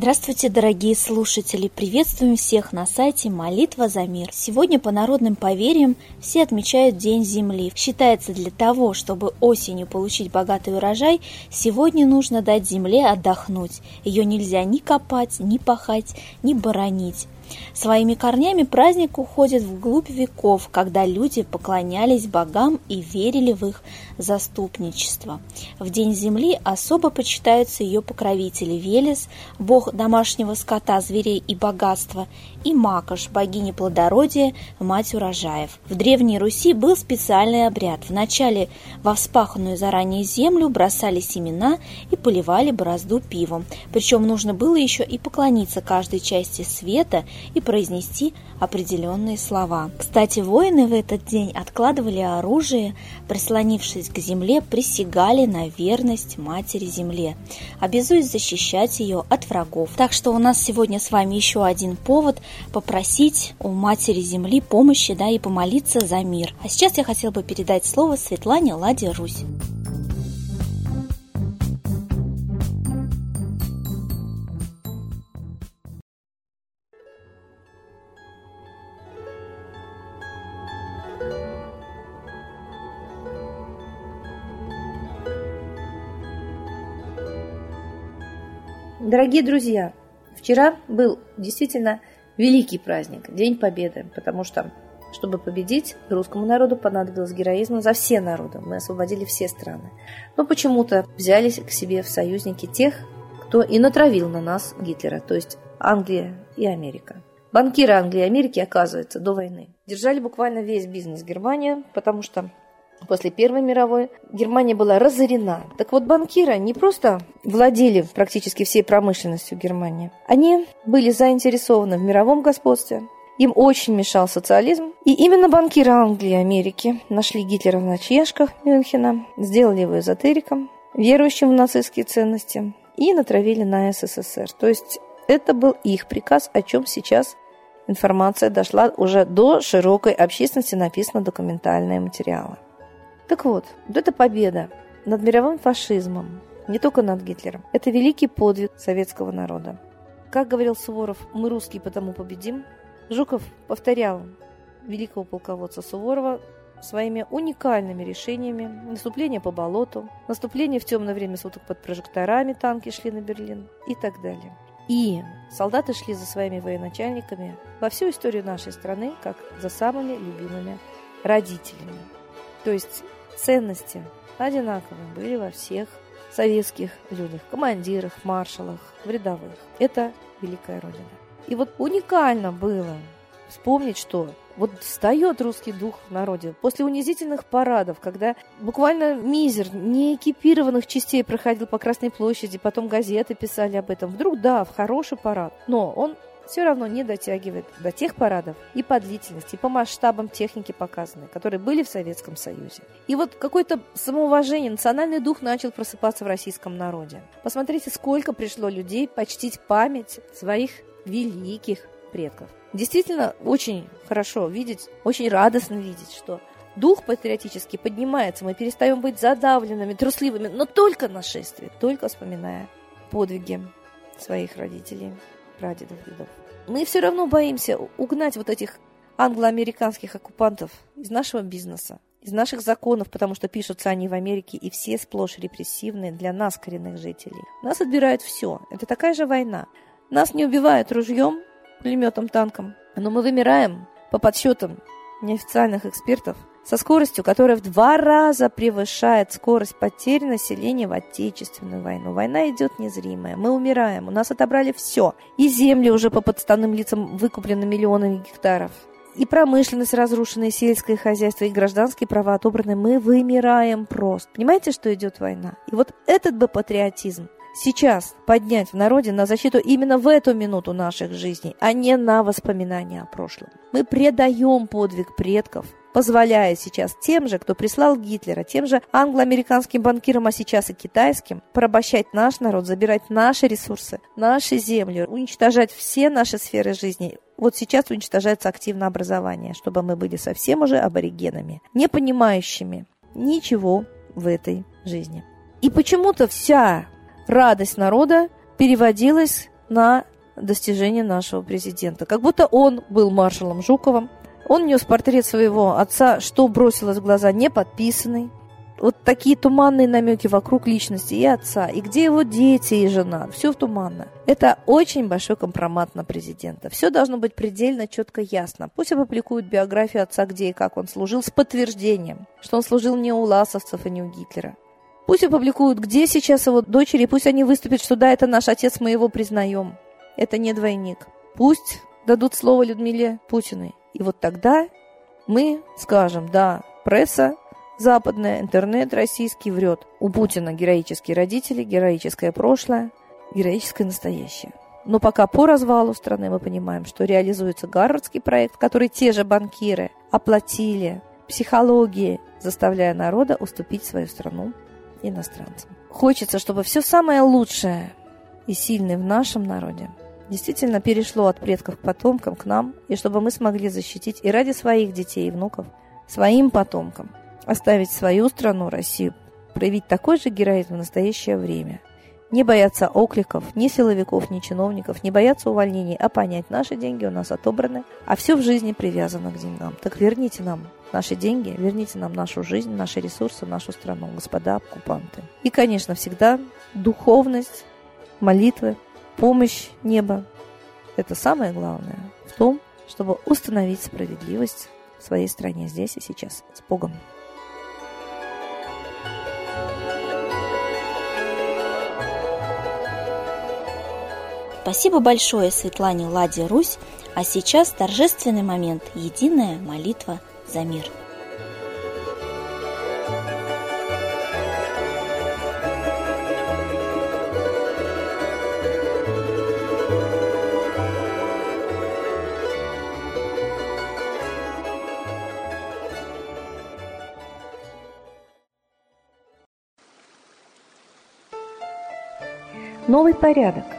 Здравствуйте, дорогие слушатели! Приветствуем всех на сайте «Молитва за мир». Сегодня по народным поверьям все отмечают День Земли. Считается, для того, чтобы осенью получить богатый урожай, сегодня нужно дать земле отдохнуть. Ее нельзя ни копать, ни пахать, ни боронить. Своими корнями праздник уходит вглубь веков, когда люди поклонялись богам и верили в их заступничество. В День Земли особо почитаются ее покровители Велес, бог домашнего скота, зверей и богатства, и Макаш, богиня плодородия, мать урожаев. В Древней Руси был специальный обряд. Вначале во вспаханную заранее землю бросали семена и поливали борозду пивом. Причем нужно было еще и поклониться каждой части света и произнести определенные слова. Кстати, воины в этот день откладывали оружие, прислонившись к земле, присягали на верность матери земле, обязуясь защищать ее от врагов. Так что у нас сегодня с вами еще один повод попросить у матери земли помощи да, и помолиться за мир. А сейчас я хотела бы передать слово Светлане Ладе Русь. Дорогие друзья, вчера был действительно великий праздник, День Победы, потому что, чтобы победить, русскому народу понадобилось героизм за все народы. Мы освободили все страны. Но почему-то взялись к себе в союзники тех, кто и натравил на нас Гитлера, то есть Англия и Америка. Банкиры Англии и Америки, оказывается, до войны держали буквально весь бизнес Германии, потому что После Первой мировой Германия была разорена. Так вот, банкиры не просто владели практически всей промышленностью Германии, они были заинтересованы в мировом господстве, им очень мешал социализм. И именно банкиры Англии и Америки нашли Гитлера в ночлежках Мюнхена, сделали его эзотериком, верующим в нацистские ценности и натравили на СССР. То есть это был их приказ, о чем сейчас информация дошла уже до широкой общественности, написаны документальные материалы. Так вот, вот эта победа над мировым фашизмом, не только над Гитлером, это великий подвиг советского народа. Как говорил Суворов, мы русские, потому победим. Жуков повторял великого полководца Суворова своими уникальными решениями наступление по болоту, наступление в темное время суток под прожекторами, танки шли на Берлин и так далее. И солдаты шли за своими военачальниками во всю историю нашей страны, как за самыми любимыми родителями. То есть ценности одинаковые были во всех советских людях, командирах, маршалах, в рядовых. Это Великая Родина. И вот уникально было вспомнить, что вот встает русский дух в народе после унизительных парадов, когда буквально мизер неэкипированных частей проходил по Красной площади, потом газеты писали об этом. Вдруг, да, в хороший парад, но он все равно не дотягивает до тех парадов и по длительности, и по масштабам техники показанной, которые были в Советском Союзе. И вот какое-то самоуважение, национальный дух начал просыпаться в российском народе. Посмотрите, сколько пришло людей почтить память своих великих предков. Действительно, очень хорошо видеть, очень радостно видеть, что дух патриотический поднимается, мы перестаем быть задавленными, трусливыми, но только нашествие, только вспоминая подвиги своих родителей прадедов, дедов. Мы все равно боимся угнать вот этих англо-американских оккупантов из нашего бизнеса, из наших законов, потому что пишутся они в Америке, и все сплошь репрессивные для нас, коренных жителей. Нас отбирают все. Это такая же война. Нас не убивают ружьем, пулеметом, танком, но мы вымираем по подсчетам неофициальных экспертов со скоростью, которая в два раза превышает скорость потерь населения в Отечественную войну. Война идет незримая. Мы умираем. У нас отобрали все. И земли уже по подставным лицам выкуплены миллионами гектаров. И промышленность разрушена, и сельское хозяйство, и гражданские права отобраны. Мы вымираем просто. Понимаете, что идет война? И вот этот бы патриотизм сейчас поднять в народе на защиту именно в эту минуту наших жизней, а не на воспоминания о прошлом. Мы предаем подвиг предков, позволяя сейчас тем же, кто прислал Гитлера, тем же англо-американским банкирам, а сейчас и китайским, порабощать наш народ, забирать наши ресурсы, наши земли, уничтожать все наши сферы жизни. Вот сейчас уничтожается активно образование, чтобы мы были совсем уже аборигенами, не понимающими ничего в этой жизни. И почему-то вся радость народа переводилась на достижение нашего президента. Как будто он был маршалом Жуковым. Он нес портрет своего отца, что бросилось в глаза, не подписанный. Вот такие туманные намеки вокруг личности и отца, и где его дети и жена. Все туманно. Это очень большой компромат на президента. Все должно быть предельно четко ясно. Пусть опубликуют биографию отца, где и как он служил, с подтверждением, что он служил не у ласовцев и не у Гитлера. Пусть опубликуют, где сейчас его дочери, пусть они выступят, что да, это наш отец, мы его признаем это не двойник. Пусть дадут слово Людмиле Путиной. И вот тогда мы скажем, да, пресса западная, интернет российский врет. У Путина героические родители, героическое прошлое, героическое настоящее. Но пока по развалу страны мы понимаем, что реализуется Гарвардский проект, который те же банкиры оплатили психологии, заставляя народа уступить свою страну иностранцам. Хочется, чтобы все самое лучшее и сильное в нашем народе действительно перешло от предков к потомкам, к нам, и чтобы мы смогли защитить и ради своих детей и внуков, своим потомкам, оставить свою страну, Россию, проявить такой же героизм в настоящее время. Не бояться окликов, ни силовиков, ни чиновников, не бояться увольнений, а понять, наши деньги у нас отобраны, а все в жизни привязано к деньгам. Так верните нам наши деньги, верните нам нашу жизнь, наши ресурсы, нашу страну, господа оккупанты. И, конечно, всегда духовность, молитвы, помощь неба. Это самое главное в том, чтобы установить справедливость в своей стране здесь и сейчас. С Богом! Спасибо большое Светлане Ладе Русь, а сейчас торжественный момент – единая молитва за мир. Новый порядок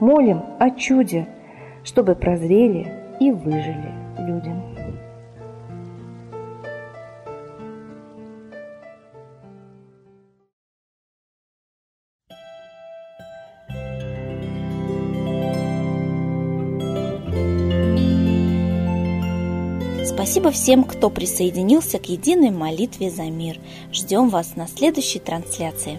Молим о чуде, чтобы прозрели и выжили люди. Спасибо всем, кто присоединился к единой молитве за мир. Ждем вас на следующей трансляции.